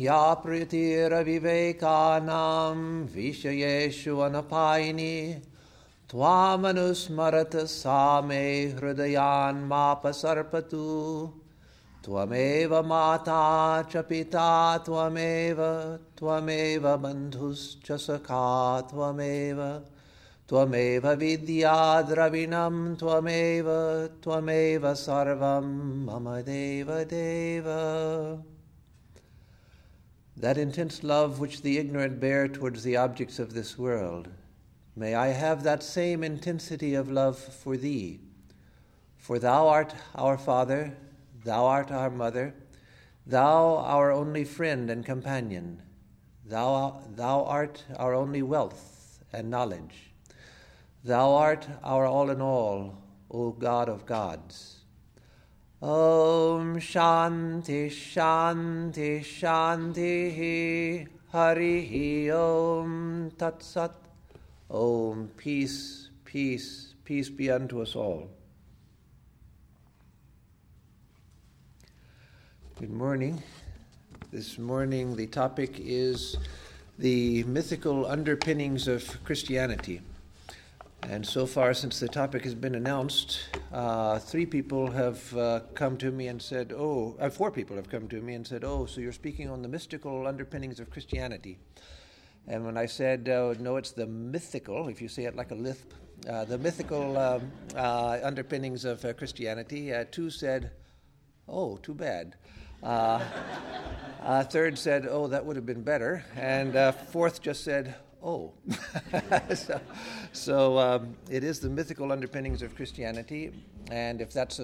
या प्रीतिरविवेकानां विषयेषु अनपायिनी त्वामनुस्मरत सा मे हृदयान्मापसर्पतु त्वमेव माता च पिता त्वमेव त्वमेव बन्धुश्च सखा त्वमेव त्वमेव विद्या द्रविणं त्वमेव त्वमेव सर्वं मम देव देव That intense love which the ignorant bear towards the objects of this world, may I have that same intensity of love for thee. For thou art our Father, thou art our Mother, thou our only friend and companion, thou, thou art our only wealth and knowledge. Thou art our all in all, O God of gods. Om Shanti Shanti Shanti Hari Om Tat Sat. Om peace, peace, peace be unto us all. Good morning. This morning the topic is the mythical underpinnings of Christianity. And so far, since the topic has been announced, uh, three people have uh, come to me and said, Oh, uh, four people have come to me and said, Oh, so you're speaking on the mystical underpinnings of Christianity. And when I said, uh, No, it's the mythical, if you say it like a lisp, uh, the mythical um, uh, underpinnings of Christianity, two said, Oh, too bad. third said, Oh, that would have been better. And fourth just said, oh. so, so um, it is the mythical underpinnings of Christianity, and if that's